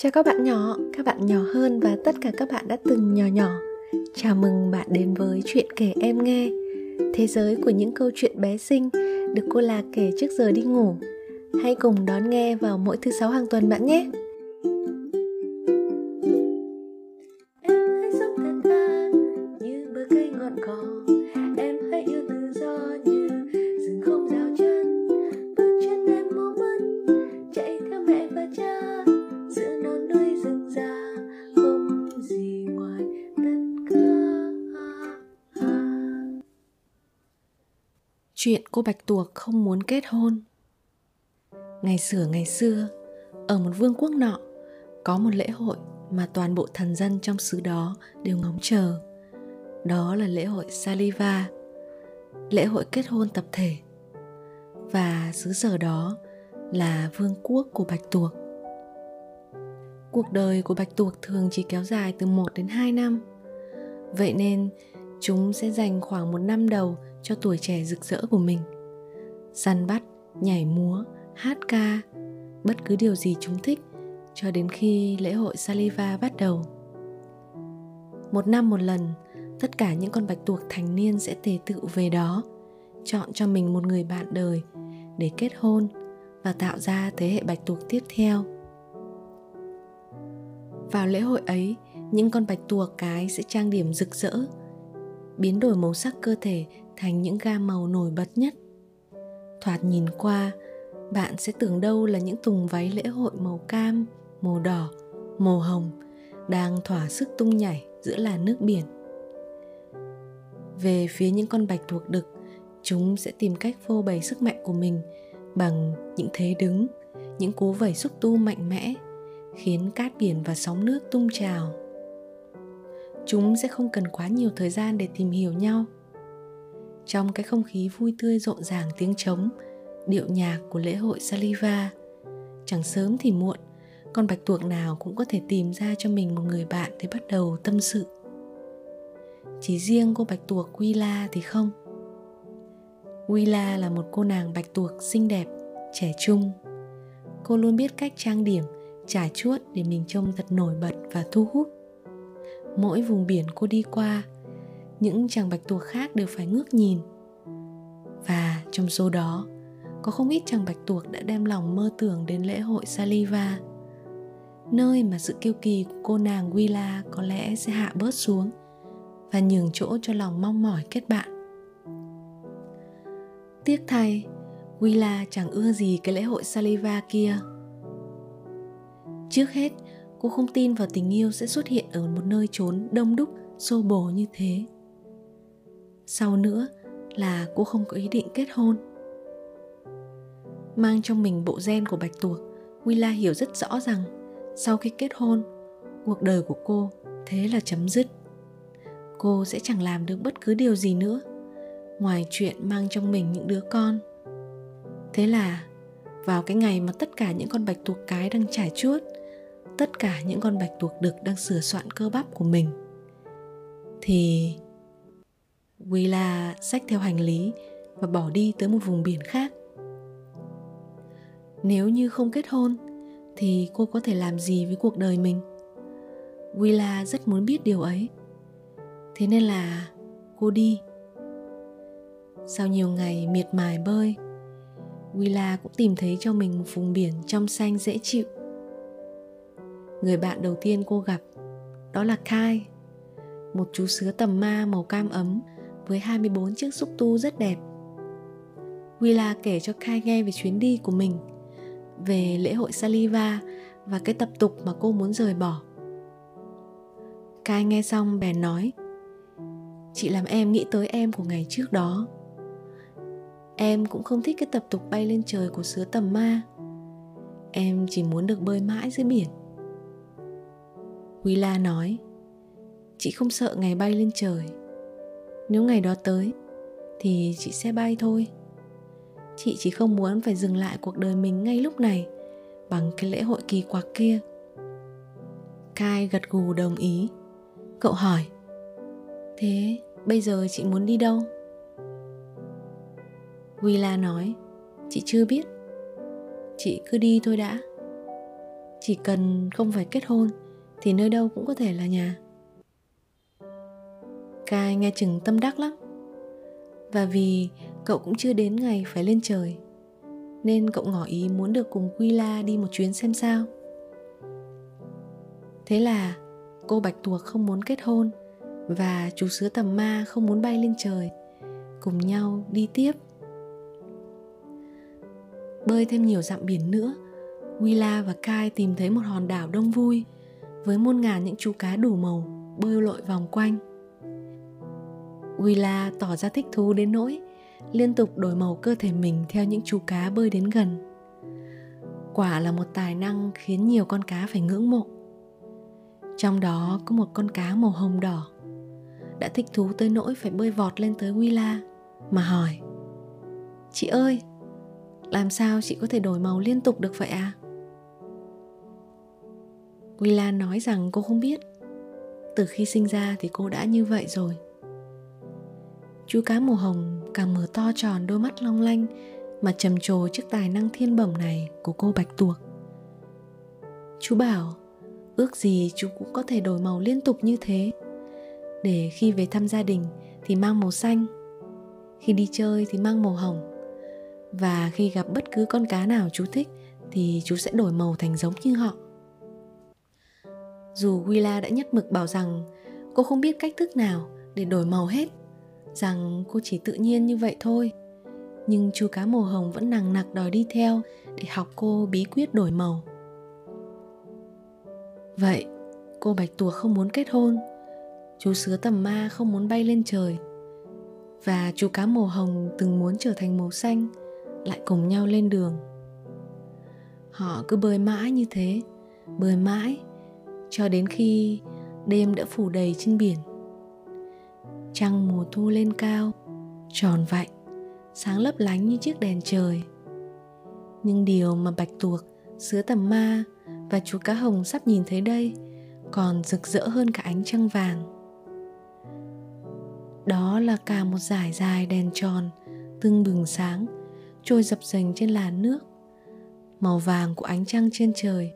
Chào các bạn nhỏ, các bạn nhỏ hơn và tất cả các bạn đã từng nhỏ nhỏ. Chào mừng bạn đến với chuyện kể em nghe. Thế giới của những câu chuyện bé xinh được cô Lạc kể trước giờ đi ngủ. Hãy cùng đón nghe vào mỗi thứ sáu hàng tuần bạn nhé. Cô Bạch Tuộc không muốn kết hôn. Ngày xưa ngày xưa, Ở một vương quốc nọ, Có một lễ hội mà toàn bộ thần dân trong xứ đó đều ngóng chờ. Đó là lễ hội Saliva, Lễ hội kết hôn tập thể. Và xứ sở đó là vương quốc của Bạch Tuộc. Cuộc đời của Bạch Tuộc thường chỉ kéo dài từ 1 đến 2 năm. Vậy nên, chúng sẽ dành khoảng một năm đầu cho tuổi trẻ rực rỡ của mình săn bắt, nhảy múa, hát ca, bất cứ điều gì chúng thích cho đến khi lễ hội saliva bắt đầu. Một năm một lần, tất cả những con bạch tuộc thành niên sẽ tề tự về đó, chọn cho mình một người bạn đời để kết hôn và tạo ra thế hệ bạch tuộc tiếp theo. Vào lễ hội ấy, những con bạch tuộc cái sẽ trang điểm rực rỡ, biến đổi màu sắc cơ thể thành những gam màu nổi bật nhất thoạt nhìn qua, bạn sẽ tưởng đâu là những tùng váy lễ hội màu cam, màu đỏ, màu hồng đang thỏa sức tung nhảy giữa làn nước biển. Về phía những con bạch tuộc đực, chúng sẽ tìm cách phô bày sức mạnh của mình bằng những thế đứng, những cú vẩy xúc tu mạnh mẽ, khiến cát biển và sóng nước tung trào. Chúng sẽ không cần quá nhiều thời gian để tìm hiểu nhau trong cái không khí vui tươi rộn ràng tiếng trống, điệu nhạc của lễ hội saliva. Chẳng sớm thì muộn, con bạch tuộc nào cũng có thể tìm ra cho mình một người bạn để bắt đầu tâm sự. Chỉ riêng cô bạch tuộc Willa thì không. Willa là một cô nàng bạch tuộc xinh đẹp, trẻ trung. Cô luôn biết cách trang điểm trải chuốt để mình trông thật nổi bật và thu hút. Mỗi vùng biển cô đi qua những chàng bạch tuộc khác đều phải ngước nhìn. Và trong số đó, có không ít chàng bạch tuộc đã đem lòng mơ tưởng đến lễ hội Saliva, nơi mà sự kiêu kỳ của cô nàng Willa có lẽ sẽ hạ bớt xuống và nhường chỗ cho lòng mong mỏi kết bạn. Tiếc thay, Willa chẳng ưa gì cái lễ hội Saliva kia. Trước hết, cô không tin vào tình yêu sẽ xuất hiện ở một nơi trốn đông đúc, xô bồ như thế sau nữa là cô không có ý định kết hôn. Mang trong mình bộ gen của bạch tuộc willa hiểu rất rõ rằng sau khi kết hôn, cuộc đời của cô thế là chấm dứt. Cô sẽ chẳng làm được bất cứ điều gì nữa, ngoài chuyện mang trong mình những đứa con. Thế là vào cái ngày mà tất cả những con bạch tuộc cái đang trải chuốt, tất cả những con bạch tuộc đực đang sửa soạn cơ bắp của mình, thì Willa xách theo hành lý và bỏ đi tới một vùng biển khác. Nếu như không kết hôn thì cô có thể làm gì với cuộc đời mình? Willa rất muốn biết điều ấy. Thế nên là cô đi. Sau nhiều ngày miệt mài bơi, Willa cũng tìm thấy cho mình một vùng biển trong xanh dễ chịu. Người bạn đầu tiên cô gặp đó là Kai, một chú sứa tầm ma màu cam ấm với 24 chiếc xúc tu rất đẹp. Willa kể cho Kai nghe về chuyến đi của mình, về lễ hội Saliva và cái tập tục mà cô muốn rời bỏ. Kai nghe xong bèn nói Chị làm em nghĩ tới em của ngày trước đó Em cũng không thích cái tập tục bay lên trời của sứa tầm ma Em chỉ muốn được bơi mãi dưới biển Willa nói Chị không sợ ngày bay lên trời nếu ngày đó tới, thì chị sẽ bay thôi. Chị chỉ không muốn phải dừng lại cuộc đời mình ngay lúc này bằng cái lễ hội kỳ quặc kia. Kai gật gù đồng ý. Cậu hỏi, thế bây giờ chị muốn đi đâu? Willa nói, chị chưa biết. Chị cứ đi thôi đã. Chỉ cần không phải kết hôn thì nơi đâu cũng có thể là nhà. Cai nghe chừng tâm đắc lắm. Và vì cậu cũng chưa đến ngày phải lên trời, Nên cậu ngỏ ý muốn được cùng Quy La đi một chuyến xem sao. Thế là cô Bạch Tuộc không muốn kết hôn Và chú sứa tầm ma không muốn bay lên trời, Cùng nhau đi tiếp. Bơi thêm nhiều dặm biển nữa Willa và Kai tìm thấy một hòn đảo đông vui Với muôn ngàn những chú cá đủ màu bơi lội vòng quanh. Willa tỏ ra thích thú đến nỗi liên tục đổi màu cơ thể mình theo những chú cá bơi đến gần. Quả là một tài năng khiến nhiều con cá phải ngưỡng mộ. Trong đó có một con cá màu hồng đỏ đã thích thú tới nỗi phải bơi vọt lên tới Willa mà hỏi Chị ơi, làm sao chị có thể đổi màu liên tục được vậy à? Willa nói rằng cô không biết Từ khi sinh ra thì cô đã như vậy rồi Chú cá màu hồng càng mở to tròn đôi mắt long lanh Mà trầm trồ trước tài năng thiên bẩm này của cô Bạch Tuộc. Chú bảo, ước gì chú cũng có thể đổi màu liên tục như thế. Để khi về thăm gia đình thì mang màu xanh, Khi đi chơi thì mang màu hồng. Và khi gặp bất cứ con cá nào chú thích Thì chú sẽ đổi màu thành giống như họ. Dù Willa đã nhất mực bảo rằng cô không biết cách thức nào để đổi màu hết rằng cô chỉ tự nhiên như vậy thôi. Nhưng chú cá màu hồng vẫn nằng nặc đòi đi theo để học cô bí quyết đổi màu. Vậy, cô bạch tuộc không muốn kết hôn. Chú sứa tầm ma không muốn bay lên trời. Và chú cá màu hồng từng muốn trở thành màu xanh, lại cùng nhau lên đường. Họ cứ bơi mãi như thế, bơi mãi, cho đến khi đêm đã phủ đầy trên biển trăng mùa thu lên cao, tròn vạnh sáng lấp lánh như chiếc đèn trời. Nhưng điều mà bạch tuộc sứa tầm ma và chú cá hồng sắp nhìn thấy đây còn rực rỡ hơn cả ánh trăng vàng. Đó là cả một dải dài đèn tròn, tưng bừng sáng, trôi dập dềnh trên làn nước. Màu vàng của ánh trăng trên trời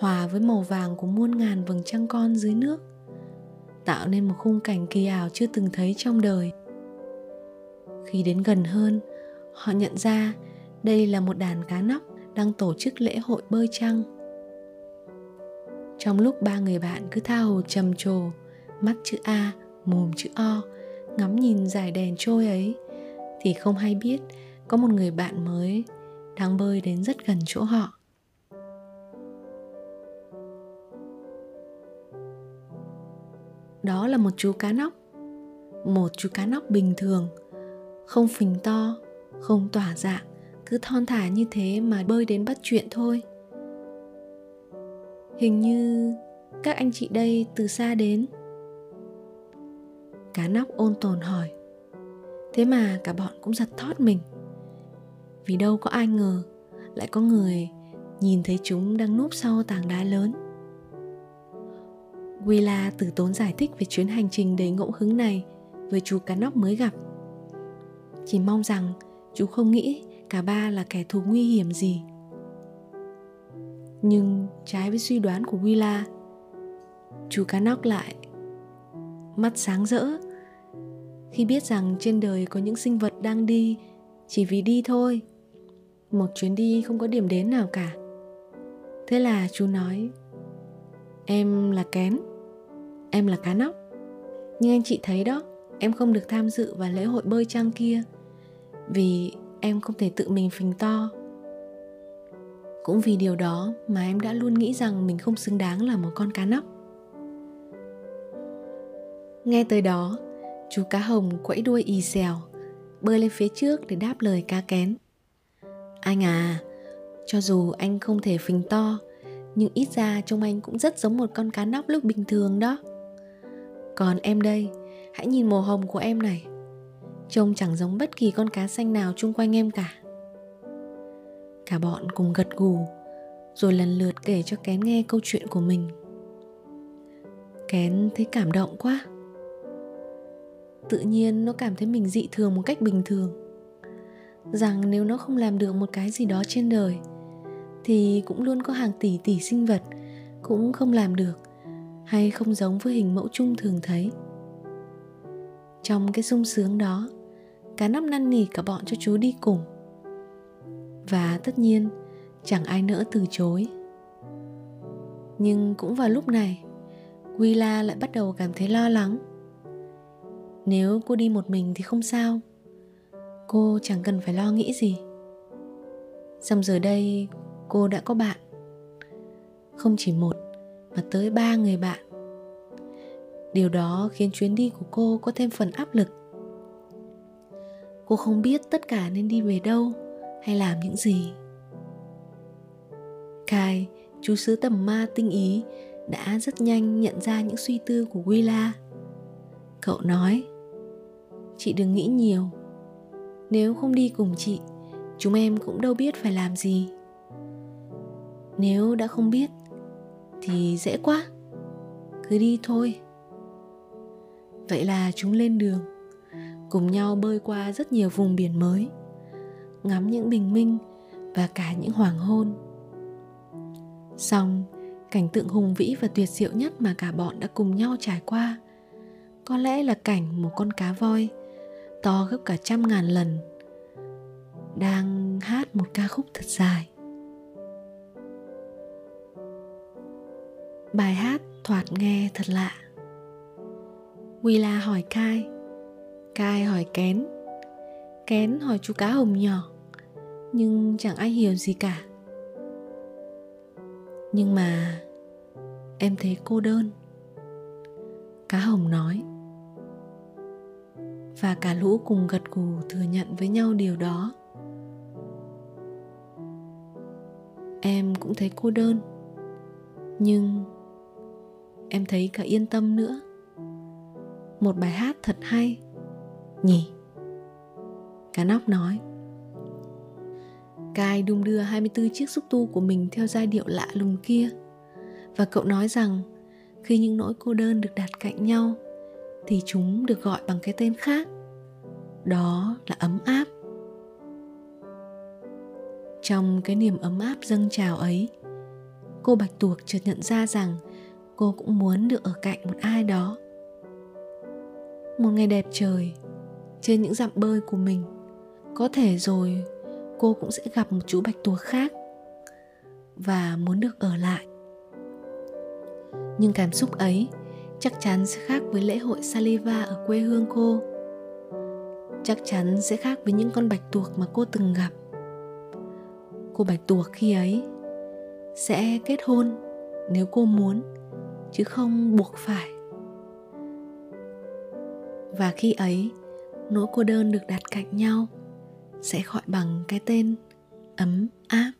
hòa với màu vàng của muôn ngàn vầng trăng con dưới nước tạo nên một khung cảnh kỳ ảo chưa từng thấy trong đời. Khi đến gần hơn, họ nhận ra đây là một đàn cá nóc đang tổ chức lễ hội bơi trăng. Trong lúc ba người bạn cứ tha hồ trầm trồ, mắt chữ a, mồm chữ o, ngắm nhìn dải đèn trôi ấy, thì không hay biết có một người bạn mới đang bơi đến rất gần chỗ họ. Đó là một chú cá nóc. Một chú cá nóc bình thường, không phình to, không tỏa dạng cứ thon thả như thế mà bơi đến bắt chuyện thôi. Hình như các anh chị đây từ xa đến. Cá nóc ôn tồn hỏi. Thế mà cả bọn cũng giật thót mình. Vì đâu có ai ngờ, lại có người nhìn thấy chúng đang núp sau tảng đá lớn. Willa từ tốn giải thích về chuyến hành trình đầy ngẫu hứng này với chú cá nóc mới gặp. Chỉ mong rằng chú không nghĩ cả ba là kẻ thù nguy hiểm gì. Nhưng trái với suy đoán của Willa, chú cá nóc lại mắt sáng rỡ khi biết rằng trên đời có những sinh vật đang đi chỉ vì đi thôi một chuyến đi không có điểm đến nào cả thế là chú nói em là kén em là cá nóc. Nhưng anh chị thấy đó, em không được tham dự vào lễ hội bơi trăng kia, vì em không thể tự mình phình to. Cũng vì điều đó mà em đã luôn nghĩ rằng mình không xứng đáng là một con cá nóc. Nghe tới đó, chú cá hồng quẫy đuôi ì xèo, bơi lên phía trước để đáp lời cá kén. Anh à cho dù anh không thể phình to, nhưng ít ra trông anh cũng rất giống một con cá nóc lúc bình thường đó còn em đây, hãy nhìn màu hồng của em này. Trông chẳng giống bất kỳ con cá xanh nào chung quanh em cả. Cả bọn cùng gật gù, rồi lần lượt kể cho kén nghe câu chuyện của mình. Kén thấy cảm động quá. Tự nhiên nó cảm thấy mình dị thường một cách bình thường. Rằng nếu nó không làm được một cái gì đó trên đời, thì cũng luôn có hàng tỷ tỷ sinh vật cũng không làm được hay không giống với hình mẫu chung thường thấy. Trong cái sung sướng đó cá nắp năn nỉ cả bọn cho chú đi cùng. Và tất nhiên, chẳng ai nỡ từ chối. Nhưng cũng vào lúc này, Willa lại bắt đầu cảm thấy lo lắng. Nếu cô đi một mình thì không sao. Cô chẳng cần phải lo nghĩ gì. Xong giờ đây, cô đã có bạn. Không chỉ một mà tới ba người bạn Điều đó khiến chuyến đi của cô có thêm phần áp lực Cô không biết tất cả nên đi về đâu hay làm những gì Kai, chú sứ tầm ma tinh ý đã rất nhanh nhận ra những suy tư của Willa. Cậu nói, chị đừng nghĩ nhiều. Nếu không đi cùng chị, chúng em cũng đâu biết phải làm gì. Nếu đã không biết, thì dễ quá. Cứ đi thôi. Vậy là chúng lên đường, cùng nhau bơi qua rất nhiều vùng biển mới, ngắm những bình minh và cả những hoàng hôn. Xong, cảnh tượng hùng vĩ và tuyệt diệu nhất mà cả bọn đã cùng nhau trải qua có lẽ là cảnh một con cá voi to gấp cả trăm ngàn lần đang hát một ca khúc thật dài bài hát thoạt nghe thật lạ. Willa hỏi Kai. Kai hỏi Kén. Kén hỏi chú cá hồng nhỏ, Nhưng chẳng ai hiểu gì cả. Nhưng mà em thấy cô đơn. Cá hồng nói. Và cả lũ cùng gật gù thừa nhận với nhau điều đó. Em cũng thấy cô đơn, nhưng em thấy cả yên tâm nữa. Một bài hát thật hay. Nhỉ? Cá nóc nói. Cai đung đưa 24 chiếc xúc tu của mình theo giai điệu lạ lùng kia. Và cậu nói rằng, khi những nỗi cô đơn được đặt cạnh nhau, Thì chúng được gọi bằng cái tên khác. Đó là ấm áp. Trong cái niềm ấm áp dâng trào ấy, Cô Bạch Tuộc chợt nhận ra rằng cô cũng muốn được ở cạnh một ai đó. Một ngày đẹp trời, Trên những dặm bơi của mình, Có thể rồi cô cũng sẽ gặp một chú bạch tuộc khác và muốn được ở lại. Nhưng cảm xúc ấy chắc chắn sẽ khác với lễ hội saliva ở quê hương cô. Chắc chắn sẽ khác với những con bạch tuộc mà cô từng gặp. Cô bạch tuộc khi ấy sẽ kết hôn nếu cô muốn chứ không buộc phải. Và khi ấy, nỗi cô đơn được đặt cạnh nhau sẽ gọi bằng cái tên ấm áp.